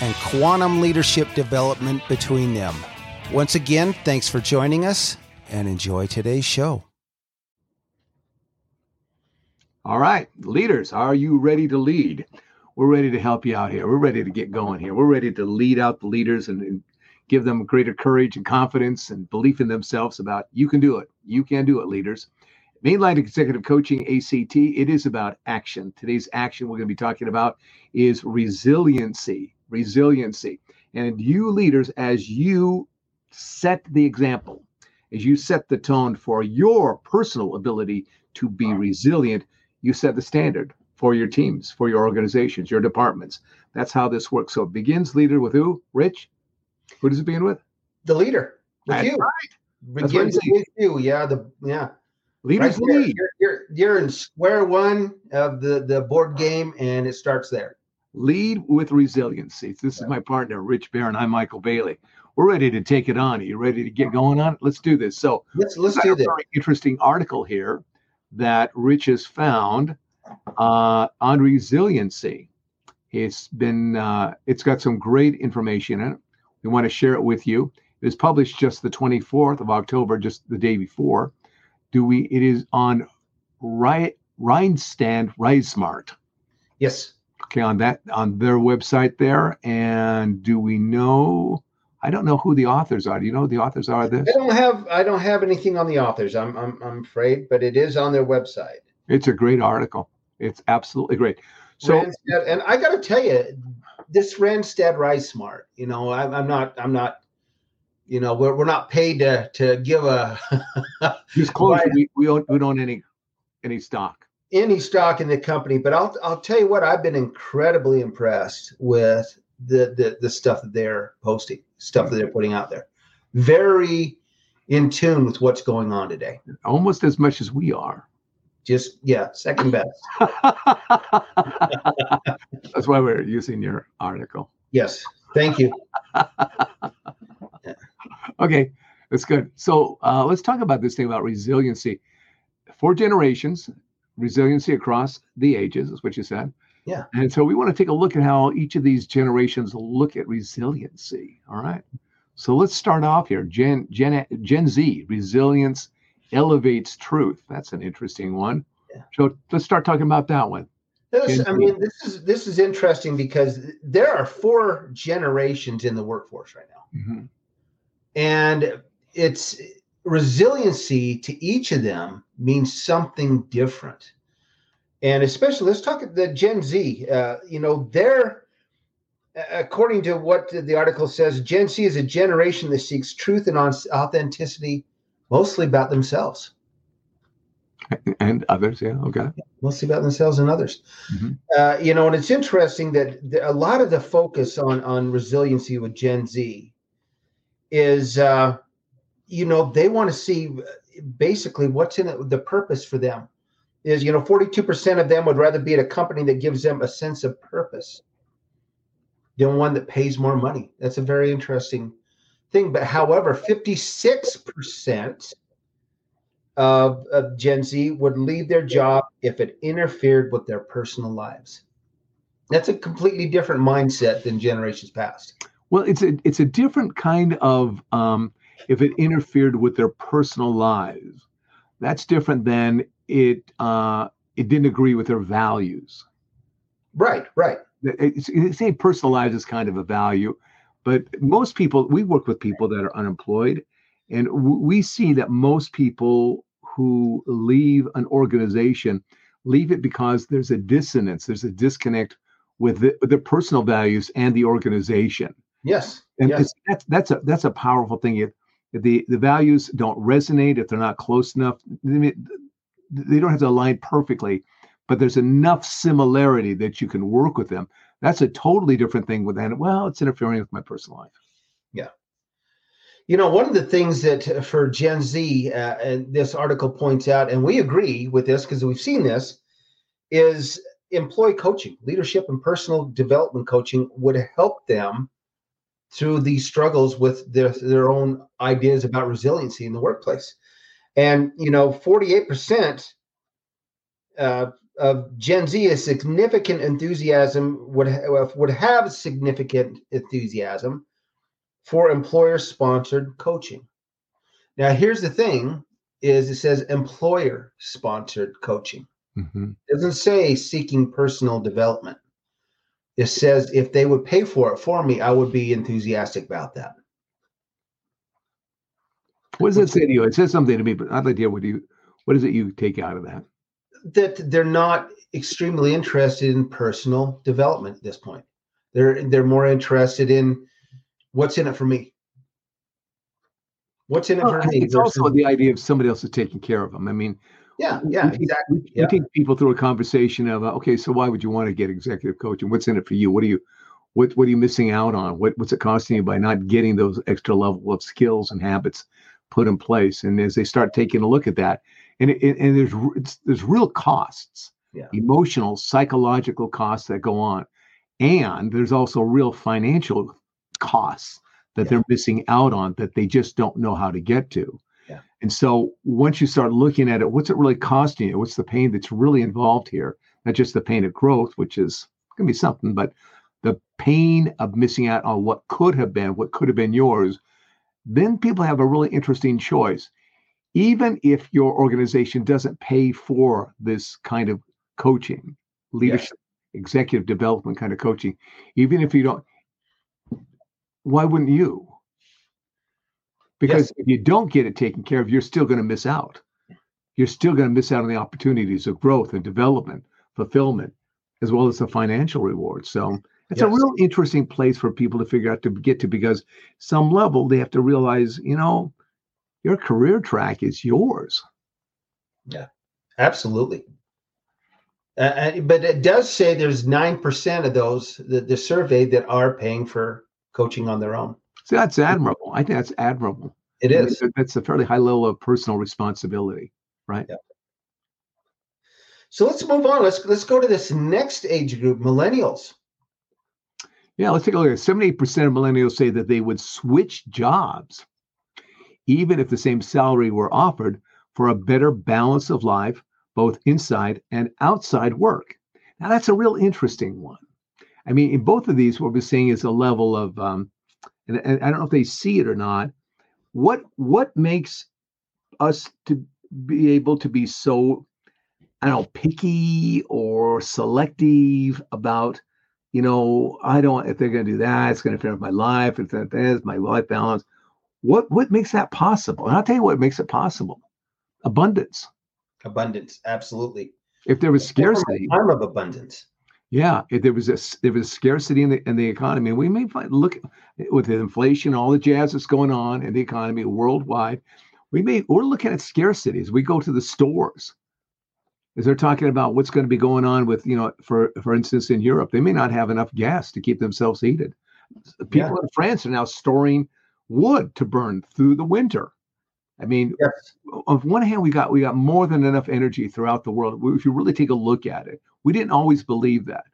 and quantum leadership development between them. Once again, thanks for joining us and enjoy today's show. All right, leaders, are you ready to lead? We're ready to help you out here. We're ready to get going here. We're ready to lead out the leaders and, and give them greater courage and confidence and belief in themselves about you can do it. You can do it, leaders. Mainline Executive Coaching ACT, it is about action. Today's action we're going to be talking about is resiliency. Resiliency. And you leaders, as you set the example, as you set the tone for your personal ability to be resilient, you set the standard for your teams, for your organizations, your departments. That's how this works. So it begins leader with who? Rich? Who does it begin with? The leader. With That's you. right. Begins with you. Yeah. The yeah. Leaders Right lead. You're, you're you're in square one of the the board game, and it starts there. Lead with resiliency. This is my partner, Rich Barron. I'm Michael Bailey. We're ready to take it on. Are you ready to get going on it? Let's do this. So Let's let's do a this. very interesting article here that Rich has found uh, on resiliency. It's been uh, it's got some great information in it. We want to share it with you. It was published just the 24th of October, just the day before. Do we? It is on Ri- Randstad Smart. Yes. Okay, on that on their website there. And do we know? I don't know who the authors are. Do you know who the authors are this? I don't have I don't have anything on the authors. I'm I'm I'm afraid, but it is on their website. It's a great article. It's absolutely great. So Randstad, and I got to tell you, this Randstad Rise Smart. You know, I'm, I'm not I'm not. You know, we're, we're not paid to to give a Right. we, we don't we don't any any stock. any stock in the company, but I'll I'll tell you what I've been incredibly impressed with the the the stuff that they're posting, stuff that they're putting out there. Very in tune with what's going on today. Almost as much as we are. Just yeah, second best. That's why we're using your article. Yes, thank you. Okay, that's good. So uh, let's talk about this thing about resiliency. Four generations, resiliency across the ages is what you said. Yeah. And so we want to take a look at how each of these generations look at resiliency. All right. So let's start off here. Gen Gen Gen Z, resilience elevates truth. That's an interesting one. Yeah. So let's start talking about that one. This, I mean, this is this is interesting because there are four generations in the workforce right now. Mhm. And it's resiliency to each of them means something different and especially let's talk about the gen z uh, you know they're according to what the article says gen z is a generation that seeks truth and authenticity mostly about themselves And others, yeah, okay. mostly about themselves and others. Mhm. Uh, you know, and it's interesting that the, a lot of the focus on on resiliency with Gen Z is, uh, you know, they want to see basically what's in it. The purpose for them is, you know, forty two percent of them would rather be at a company that gives them a sense of purpose than one that pays more money. That's a very interesting thing. But however, fifty six percent of, of Gen Z would leave their job if it interfered with their personal lives. That's a completely different mindset than generations past. Well, it's a it's a different kind of um, if it interfered with their personal lives. That's different than it uh, it didn't agree with their values. Right, right. It's, it's saying personal lives is kind of a value, But most people, we work with people that are unemployed, and w- we see that most people who leave an organization leave it because there's a dissonance, there's a disconnect with the, their personal values and the organization. Yes. And yes. that's that's a that's a powerful thing. If, if the the values don't resonate, if they're not close enough, they don't have to align perfectly, but there's enough similarity that you can work with them. That's a totally different thing with that. Well, it's interfering with my personal life. Yeah. You know, one of the things that uh, for Gen Z, uh, and this article points out, and we agree with this because we've seen this, is employee coaching, leadership and personal development coaching would help them through these struggles with their, their own ideas about resiliency in the workplace. And, you know, 48% uh, of Gen Z is significant enthusiasm, would, would have significant enthusiasm for employer sponsored coaching. Now, here's the thing is it says employer sponsored coaching. Mm-hmm. It doesn't say seeking personal development. It says if they would pay for it for me, I would be enthusiastic about that. What does it say to you? It says something to me, but I'd like to hear what you what is it you take out of that? That they're not extremely interested in personal development at this point. They're they're more interested in what's in it for me. What's in it well, for me? It's also the idea of somebody else is taking care of them. I mean, yeah, yeah, we, exactly. We, yeah. take people through a conversation of, uh, okay, so why would you want to get executive coaching? What's in it for you? What are you, what what are you missing out on? What what's it costing you by not getting those extra level of skills and habits put in place? And as they start taking a look at that, and it, and there's there's real costs, yeah. emotional, psychological costs that go on, and there's also real financial costs that yeah. they're missing out on that they just don't know how to get to. And so once you start looking at it, what's it really costing you? What's the pain that's really involved here? Not just the pain of growth, which is going to be something, but the pain of missing out on what could have been, what could have been yours. Then people have a really interesting choice. Even if your organization doesn't pay for this kind of coaching, leadership, yes. executive development kind of coaching, even if you don't, why wouldn't you? Because yes. if you don't get it taken care of, you're still going to miss out. You're still going to miss out on the opportunities of growth and development, fulfillment, as well as the financial rewards. So it's yes. a real interesting place for people to figure out to get to because some level they have to realize, you know, your career track is yours. Yeah, absolutely. Uh, but it does say there's 9% of those, the, the survey, that are paying for coaching on their own. So that's admirable. I think that's admirable. It is. That's a fairly high level of personal responsibility, right? Yeah. So let's move on. Let's let's go to this next age group, millennials. Yeah, let's take a look at 78% of millennials say that they would switch jobs, even if the same salary were offered for a better balance of life, both inside and outside work. Now, that's a real interesting one. I mean, in both of these, what we're seeing is a level of um, and, and I don't know if they see it or not. What what makes us to be able to be so I don't know picky or selective about you know I don't if they're going to do that it's going to with my life if that is my life balance. What what makes that possible? And I'll tell you what makes it possible: abundance. Abundance, absolutely. If there was scarcity, time of abundance. Yeah, if there was a there was scarcity in the in the economy, we may find look with the inflation, all the jazz that's going on in the economy worldwide. We may we're looking at scarcity as we go to the stores. As they're talking about what's going to be going on with you know, for for instance, in Europe, they may not have enough gas to keep themselves heated. People yeah. in France are now storing wood to burn through the winter. I mean, yes. on one hand, we got we got more than enough energy throughout the world. If you really take a look at it, we didn't always believe that,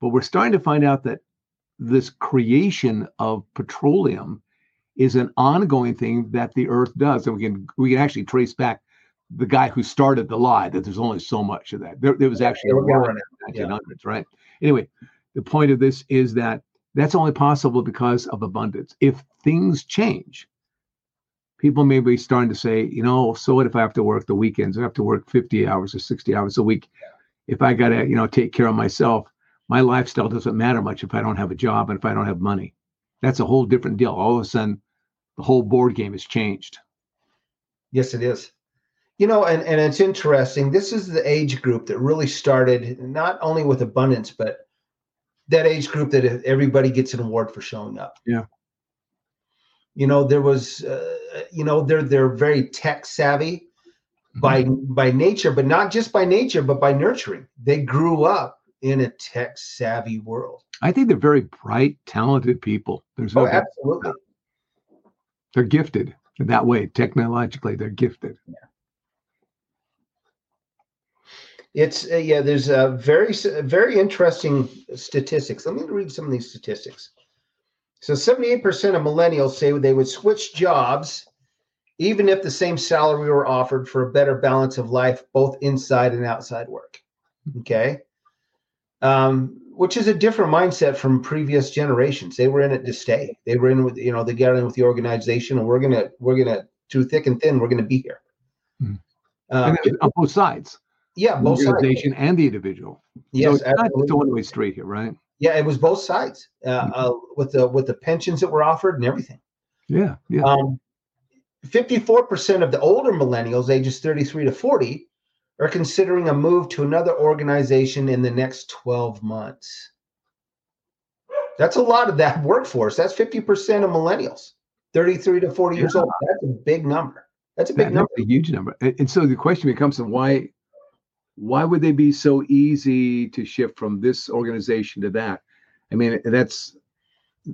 but we're starting to find out that this creation of petroleum is an ongoing thing that the Earth does, and we can we can actually trace back the guy who started the lie that there's only so much of that. There, there was actually a war in the 1900s, yeah. right? Anyway, the point of this is that that's only possible because of abundance. If things change, people may be starting to say, you know, so what if I have to work the weekends? I have to work 50 hours or 60 hours a week if I got to, you know, take care of myself, my lifestyle doesn't matter much if I don't have a job and if I don't have money. that's a whole different deal. All of a sudden, the whole board game has changed. Yes, it is. You know, and, and it's interesting. This is the age group that really started not only with abundance, but that age group that everybody gets an award for showing up. Yeah. You know, there was, uh, you know, they're they're very tech savvy by by nature, but not just by nature, but by nurturing. They grew up in a tech savvy world. I think they're very bright, talented people. There's no Oh, absolutely. they're gifted in that way. Technologically, they're gifted. yeah. It's uh, yeah. There's a very very interesting statistics. Let me read some of these statistics. So, 78% of millennials say they would switch jobs, even if the same salary were offered for a better balance of life, both inside and outside work. Okay, um, which is a different mindset from previous generations. They were in it to stay. They were in with you know they got in with the organization, and we're gonna we're gonna through thick and thin, we're gonna be here. Um, on both sides, yeah, the both sides. organization and the individual. Yes, so it's not just absolutely. a one-way street here, right? Yeah, it was both sides uh, uh, with the with the pensions that were offered and everything. Yeah, yeah. Um, Fifty-four percent of the older millennials, ages thirty-three to forty, are considering a move to another organization in the next twelve months. That's a lot of that workforce. That's fifty percent of millennials, thirty-three to forty years old. That's a big number. That's a big That- number. that's a huge number. And, and so the question becomes why why would they be so easy to shift from this organization to that? I mean, that's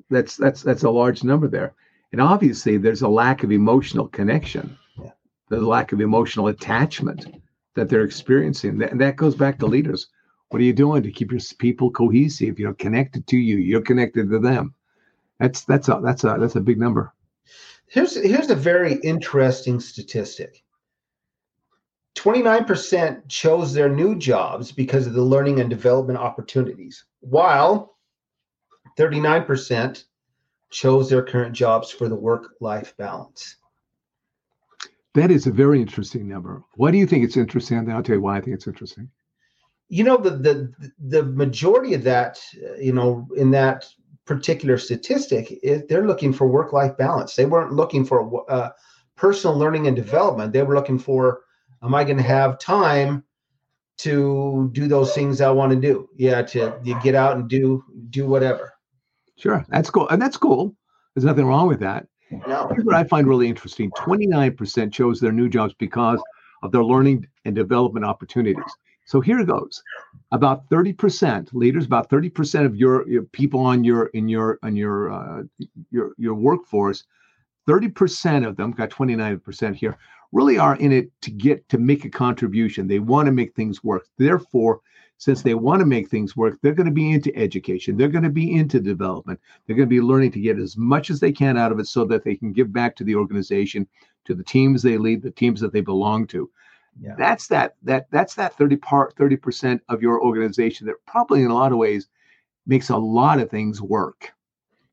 that's that's that's a large number there. And obviously there's a lack of emotional connection. Yeah. There's a lack of emotional attachment that they're experiencing. That- And that goes back to leaders. What are you doing to keep your people cohesive? You know, connected to you. You're connected to them. That's that's a that's a that's a big number. Here's here's a very interesting statistic. 29% chose their new jobs because of the learning and development opportunities, while 39% chose their current jobs for the work-life balance. That is a very interesting number. Why do you think it's interesting? And I'll tell you why I think it's interesting. You know the the the majority of that, you know, in that particular statistic, is they're looking for work-life balance. They weren't looking for uh, personal learning and development. They were looking for, am I going to have time to do those things I want to do? Yeah, to, to get out and do do whatever. Sure, that's cool, and that's cool. There's nothing wrong with that. No, Here's what I find really interesting: 29% chose their new jobs because of their learning and development opportunities. So here goes: about 30% leaders, about 30% of your, your people on your in your on your uh, your your workforce, 30% of them got 29% here really are in it to get to make a contribution. They want to make things work. Therefore, since they want to make things work, they're going to be into education. They're going to be into development. They're going to be learning to get as much as they can out of it so that they can give back to the organization, to the teams they lead, the teams that they belong to. Yeah. That's that that that's that 30 part 30% of your organization that probably in a lot of ways makes a lot of things work.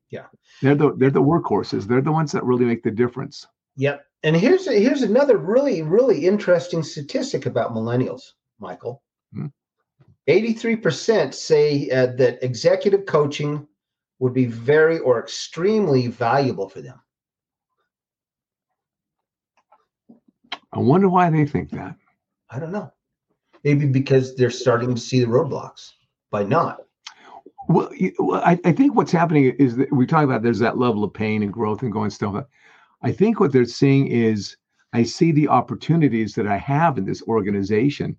Yeah. They're the they're the workhorses. They're the ones that really make the difference. Yep. And here's here's another really really interesting statistic about millennials, Michael. Hmm. Eighty-three percent say uh, that executive coaching would be very or extremely valuable for them. I wonder why they think that. I don't know. Maybe because they're starting to see the roadblocks by not. Well, you- well, I, I think what's happening is that we talk about there's that level of pain and growth and going stuff. I think what they're seeing is I see the opportunities that I have in this organization.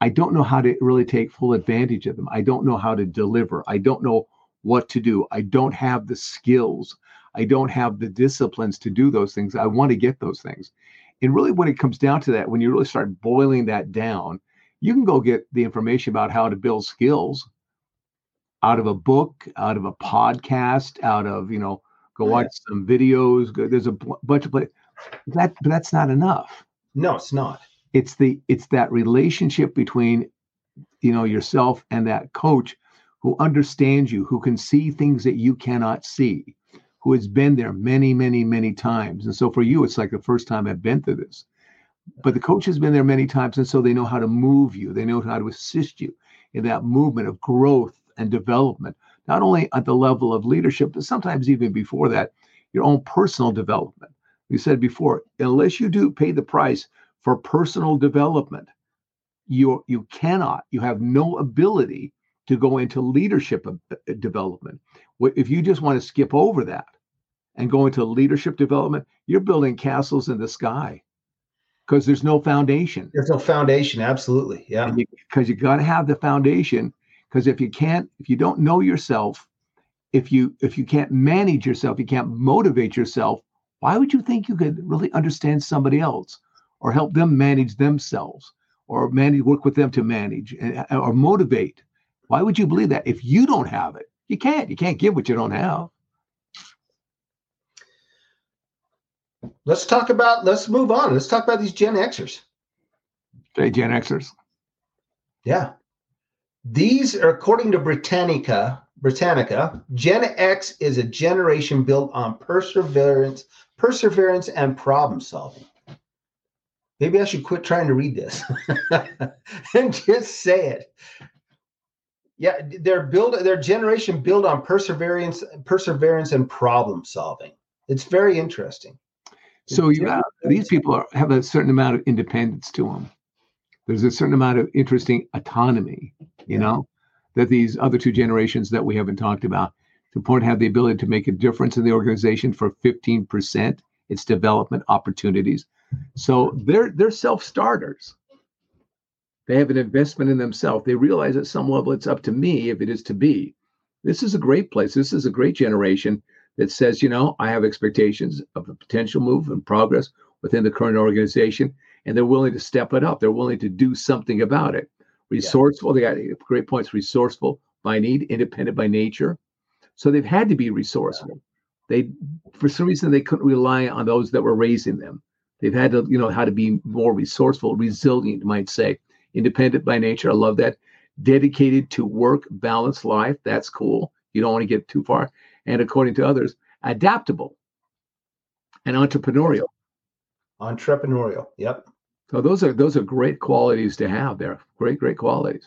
I don't know how to really take full advantage of them. I don't know how to deliver. I don't know what to do. I don't have the skills. I don't have the disciplines to do those things. I want to get those things. And really, when it comes down to that, when you really start boiling that down, you can go get the information about how to build skills out of a book, out of a podcast, out of you know, go watch some videos. Go, there's a b- bunch of places. That but that's not enough. No, it's not. It's the it's that relationship between you know yourself and that coach who understands you, who can see things that you cannot see, who has been there many, many, many times. And so for you, it's like the first time I've been through this. But the coach has been there many times, and so they know how to move you. They know how to assist you in that movement of growth and development. Not only at the level of leadership, but sometimes even before that, your own personal development. We said before, unless you do pay the price for personal development, you you cannot, you have no ability to go into leadership uh, development. If you just want to skip over that and go into leadership development, you're building castles in the sky because there's no foundation. There's no foundation. Absolutely. Yeah. Because you, you got to have the foundation. Because if you can't, if you don't know yourself, if you if you can't manage yourself, you can't motivate yourself. Why would you think you could really understand somebody else or help them manage themselves or manage work with them to manage uh, or motivate? Why would you believe that if you don't have it? You can't. You can't give what you don't have. let's talk about let's move on. Let's talk about these Gen Xers. Okay, Gen Xers. Yeah. These are according to Britannica, Britannica, Gen X is a generation built on perseverance, perseverance and problem solving. Maybe I should quit trying to read this and just say it. Yeah, they're built their generation built on perseverance, perseverance and problem solving. It's very interesting. So you have, these people are, have a certain amount of independence to them. There's a certain amount of interesting autonomy, you yeah. know, that these other two generations that we haven't talked about, to point have the ability to make a difference in the organization for 15%, its development opportunities. So they're they're self-starters. They have an investment in themselves. They realize at some level it's up to me if it is to be. This is a great place. This is a great generation that says, you know, I have expectations of a potential move and progress within the current organization, and they're willing to step it up. They're willing to do something about it. Resourceful, yeah. they got great points. Resourceful by need, independent by nature. So they've had to be resourceful. They, for some reason, they couldn't rely on those that were raising them. They've had to, you know, how to be more resourceful, resilient, you might say. Independent by nature. I love that. Dedicated to work, balanced life. That's cool. You don't want to get too far and according to others, adaptable and entrepreneurial. Entrepreneurial. Yep. So those are those are great qualities to have there. Great, great qualities.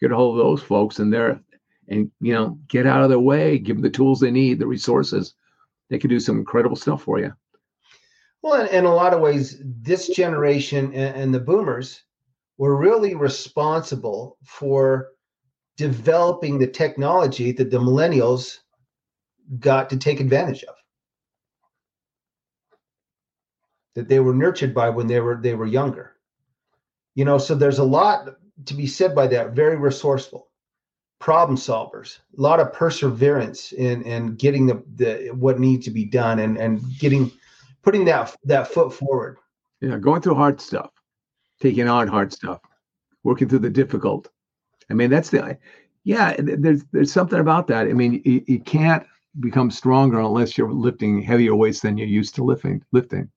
Get a hold of those folks and they're and you know, get out of their way, give them the tools they need, the resources. They can do some incredible stuff for you. Well, in, in a lot of ways, this generation and, and the boomers were really responsible for developing the technology that the millennials got to take advantage of that they were nurtured by when they were they were younger. You know so there's a lot to be said by that. Very resourceful. Problem solvers. A lot of perseverance in in getting the, the what needs to be done and and getting putting that that foot forward. Yeah going through hard stuff. Taking on hard stuff. Working through the difficult. I mean that's the yeah there's there's something about that. I mean you, you can't become stronger unless you're lifting heavier weights than you're used to lifting. Lifting.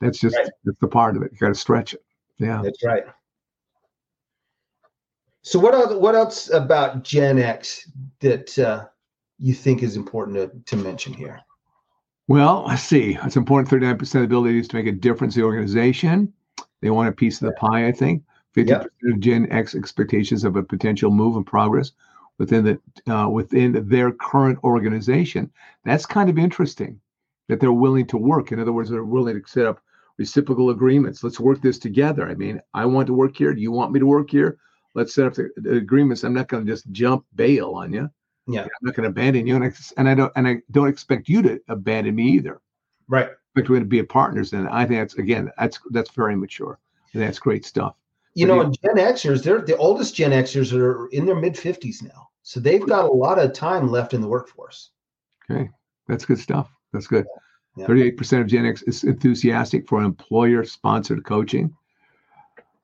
That's just right. that's the part of it. You got to stretch it. Yeah, that's right. So what else, what else about Gen X that uh, you think is important to, to mention here? Well, I see. It's important. Thirty-nine percent of the ability is to make a difference in the organization. They want a piece of the pie. I think fifty percent yep. of Gen X expectations of a potential move and progress within the uh, within their current organization. That's kind of interesting that they're willing to work. In other words, they're willing to set up reciprocal agreements. Let's work this together. I mean, I want to work here. Do you want me to work here? Let's set up the, the agreements. I'm not going to just jump bail on you. Yeah, I'm not going to abandon you, and I, and I don't and I don't expect you to abandon me either. Right. But we're going to be partners, and I think that's again that's that's very mature. And that's great stuff. You but know, Gen Xers, they're the oldest Gen Xers are in their mid 50s now. So they've got a lot of time left in the workforce. Okay, that's good stuff. That's good. Yeah. 38% of Gen X is enthusiastic for employer sponsored coaching.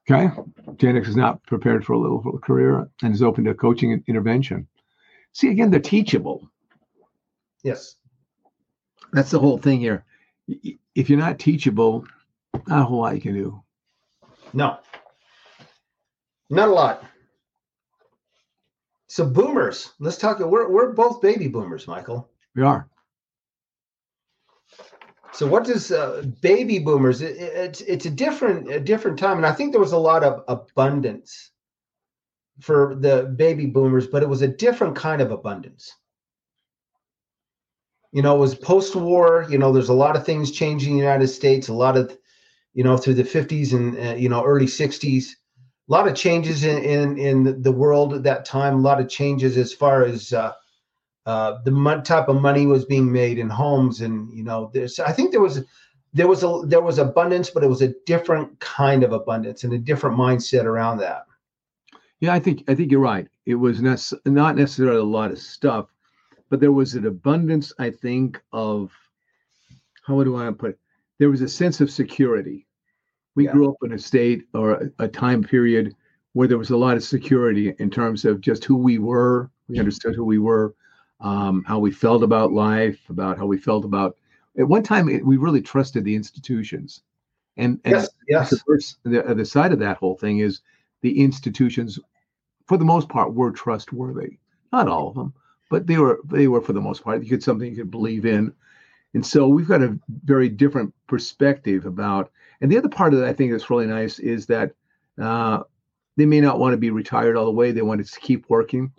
Okay, Gen X is not prepared for a little career and is open to coaching and intervention. See, again, they're teachable. Yes. That's the whole thing here. If you're not teachable, not a whole lot you can do. No, not a lot. So boomers, let's talk. We're we're both baby boomers, Michael. We are. So what does uh, baby boomers? It, it, it's it's a different a different time, and I think there was a lot of abundance for the baby boomers, but it was a different kind of abundance. you know, it was post-war. You know, there's a lot of things changing in the United States. A lot of, you know, through the 50s and uh, you know early 60s, a lot of changes in in in the world at that time. A lot of changes as far as uh, uh, the type of money was being made in homes, and you know, there's. I think there was there was a there was abundance, but it was a different kind of abundance and a different mindset around that. Yeah, I think I think you're right. It was nece- not necessarily a lot of stuff, but there was an abundance. I think of how do I put it? There was a sense of security. We yeah. grew up in a state or a, a time period where there was a lot of security in terms of just who we were. We understood who we were, um, how we felt about life, about how we felt about. At one time, it, we really trusted the institutions, and, and yes, yes. The, first, the, the side of that whole thing is the institutions, for the most part, were trustworthy. Not all of them, but they were they were for the most part. You could something you could believe in, and so we've got a very different perspective about. And the other part of that I think that's really nice is that uh, they may not want to be retired all the way. They want to keep working.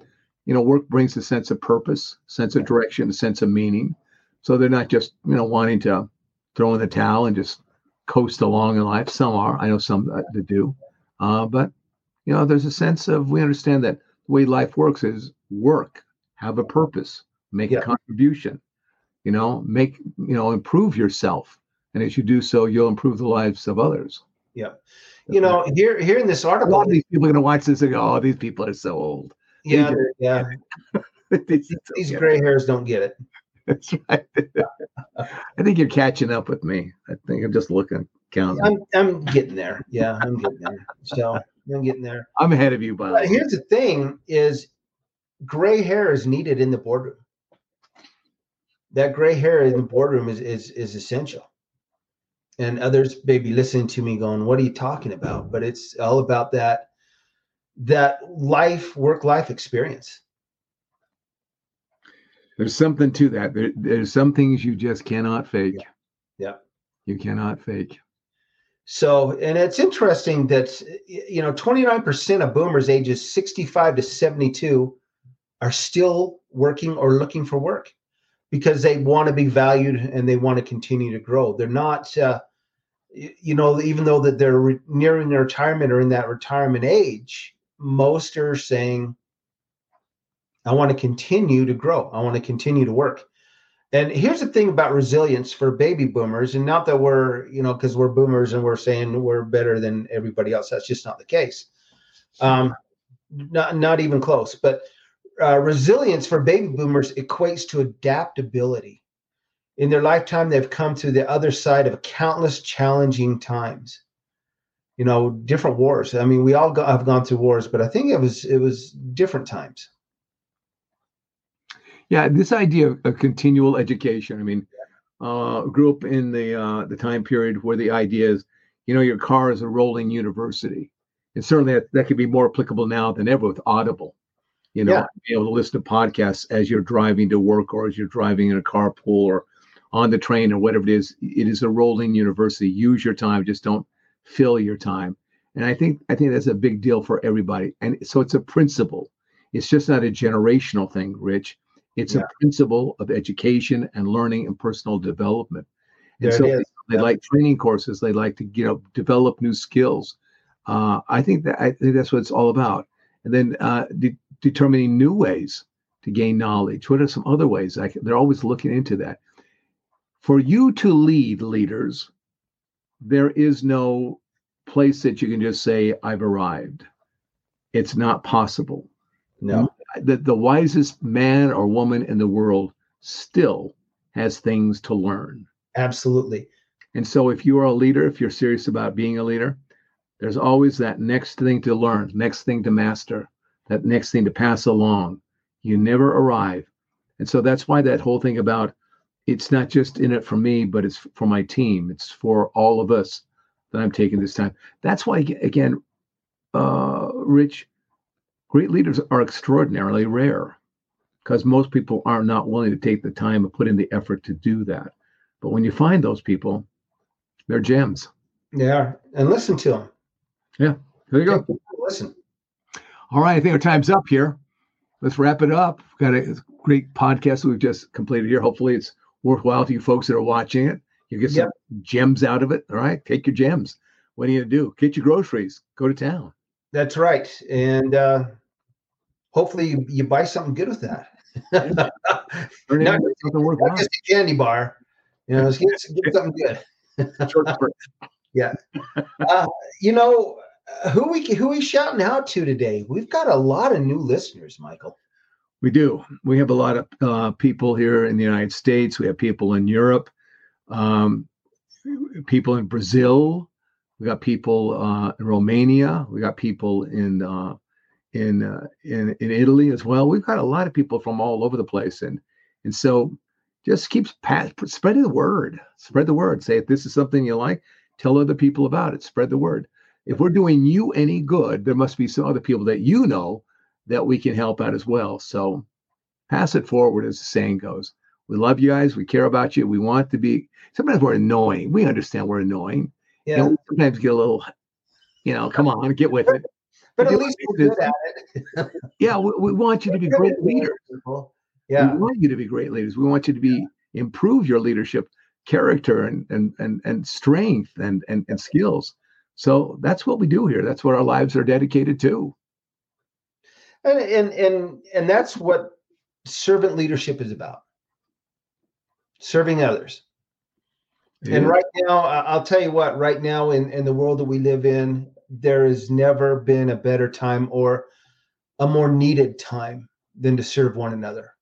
You know, work brings a sense of purpose, sense of direction, a sense of meaning. So they're not just you know wanting to throw in the towel and just coast along in life. Some are. I know some that, do. Uh, but you know, there's a sense of we understand that the way life works is work, have a purpose, make yeah. a contribution, you know, make, you know, improve yourself. And as you do so, you'll improve the lives of others. Yeah. You know, here here in this article, a lot of these people are going to watch this and go, "Oh, these people are so old." Yeah, yeah. these, these gray hairs don't get it. That's right. I think you're catching up with me. I think I'm just looking, counting. I'm I'm getting there. Yeah, I'm getting there. So I'm getting there. I'm ahead of you, by but here's the thing: is gray hair is needed in the boardroom. That gray hair in the boardroom is is is essential. And others may be listening to me going, "What are you talking about?" But it's all about that that life work life experience. There's something to that. There, there's some things you just cannot fake. Yeah. yeah. You cannot fake. So, and it's interesting that, you know, 29% of boomers ages 65 to 72 are still working or looking for work because they want to be valued and they want to continue to grow. They're not, uh, you know, even though that they're re- nearing their retirement or in that retirement age, most are saying, I want to continue to grow. I want to continue to work. And here's the thing about resilience for baby boomers, and not that we're, you know, because we're boomers and we're saying we're better than everybody else. That's just not the case. Um, not not even close. But uh, resilience for baby boomers equates to adaptability. In their lifetime, they've come through the other side of countless challenging times. You know, different wars. I mean, we all go, have gone through wars, but I think it was it was different times. Yeah, this idea of, of continual education. I mean, uh, grew up in the uh, the time period where the idea is, you know, your car is a rolling university, and certainly that, that could be more applicable now than ever with Audible. You know, yeah. be able to listen to podcasts as you're driving to work or as you're driving in a carpool or on the train or whatever it is. It is a rolling university. Use your time. Just don't fill your time. And I think I think that's a big deal for everybody. And so it's a principle. It's just not a generational thing, Rich. It's yeah. a principle of education and learning and personal development. And there so they, they like training courses. They like to you know develop new skills. Uh, I think that I think that's what it's all about. And then uh, de- determining new ways to gain knowledge. What are some other ways? I can, they're always looking into that. For you to lead leaders, there is no place that you can just say, "I've arrived." It's not possible. No that the wisest man or woman in the world still has things to learn. Absolutely. And so, if you are a leader, if you're serious about being a leader, there's always that next thing to learn, next thing to master, that next thing to pass along. You never arrive. And so, that's why that whole thing about it's not just in it for me, but it's for my team, it's for all of us that I'm taking this time. That's why, again, uh, Rich, Great leaders are extraordinarily rare because most people are not willing to take the time and put in the effort to do that. But when you find those people, they're gems. Yeah, and listen to them. Yeah, there you go. Listen. All right, I think our time's up here. Let's wrap it up. We've got a great podcast we've just completed here. Hopefully, it's worthwhile to you folks that are watching it. You get some Yep. gems out of it. All right, take your gems. What are you gonna do? Get your groceries. Go to town. That's right. And uh, hopefully you, you buy something good with that. Not- Not just a candy bar. You know, let's get, get something good. Spurt. Uh, you know, who we who we shouting out to today? We've got a lot of new listeners, Michael. We do. We have a lot of uh, people here in the United States. We have people in Europe, um, people in Brazil. We got people uh, in Romania. We got people in uh, in, uh, in in Italy as well. We've got a lot of people from all over the place, and and so just keep spreading the word. Spread the word. Say if this is something you like, tell other people about it. Spread the word. If we're doing you any good, there must be some other people that you know that we can help out as well. So pass it forward, as the saying goes. We love you guys. We care about you. We want to be. Sometimes we're annoying. We understand we're annoying. Yeah, we sometimes get a little, you know, come on, get with it. but at Yeah, least we're good at it. Yeah, we, we want you to be great leaders. Yeah, We want you to be great leaders. We want you to be improve your leadership character and and and, and strength and, and and skills. So that's what we do here. That's what our lives are dedicated to. And and and and that's what servant leadership is about. Serving others. And right now, I'll tell you what, right now in, in the world that we live in, there has never been a better time or a more needed time than to serve one another.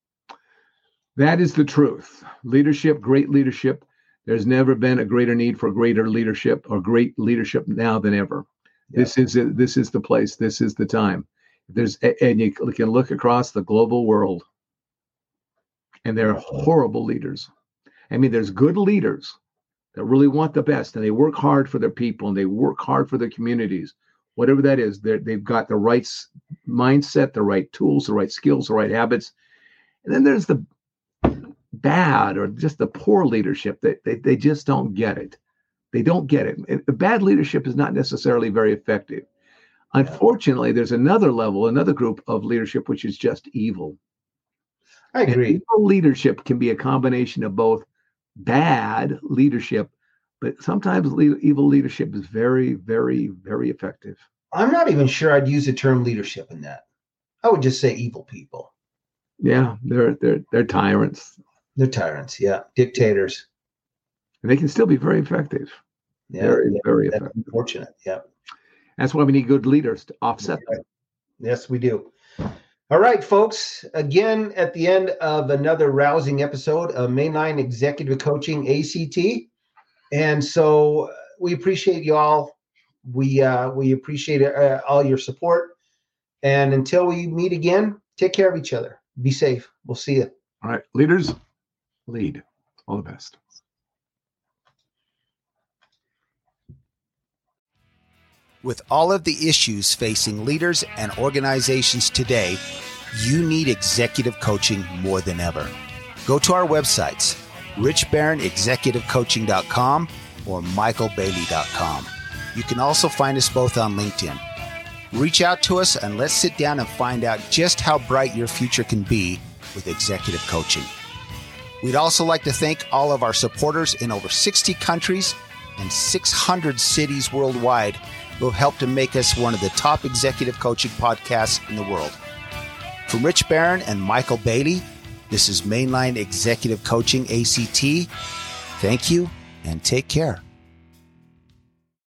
That is the truth. Leadership, great leadership. There's never been a greater need for greater leadership or great leadership now than ever. Yeah. This is. This is the place. This is the time. There's and you can look across the global world, and there are horrible leaders. I mean, there's good leaders that really want the best, and they work hard for their people, and they work hard for their communities. Whatever that is, they're, they've got the right mindset, the right tools, the right skills, the right habits. And then there's the bad or just the poor leadership that they, they just don't get it. They don't get it. Bad leadership is not necessarily very effective. Unfortunately, there's another level, another group of leadership which is just evil. I agree. evil leadership can be a combination of both bad leadership, but sometimes le- evil leadership is very, very, very effective. I'm not even sure I'd use the term leadership in that. I would just say evil people. Yeah, they're they're they're tyrants, They're tyrants. Yeah. Dictators. and they can still be very effective. Yeah. very, yeah, very That's effective. unfortunate. Yeah. That's why we need good leaders to offset them. Yes, we do. All right, folks. Again, at the end of another rousing episode of Mainline Executive Coaching ACT, and so uh, we appreciate you all. We uh, we appreciate uh, all your support. And until we meet again, take care of each other. Be safe. We'll see you. All right, leaders, lead. All the best. With all of the issues facing leaders and organizations today, you need executive coaching more than ever. Go to our websites, richbarronexecutivecoaching.com or michaelbailey.com. You can also find us both on LinkedIn. Reach out to us and let's sit down and find out just how bright your future can be with executive coaching. We'd also like to thank all of our supporters in over 60 countries and 600 cities worldwide have helped to make us one of the top executive coaching podcasts in the world. From Rich Barron and Michael Bailey, this is Mainline Executive Coaching ACT. Thank you and take care.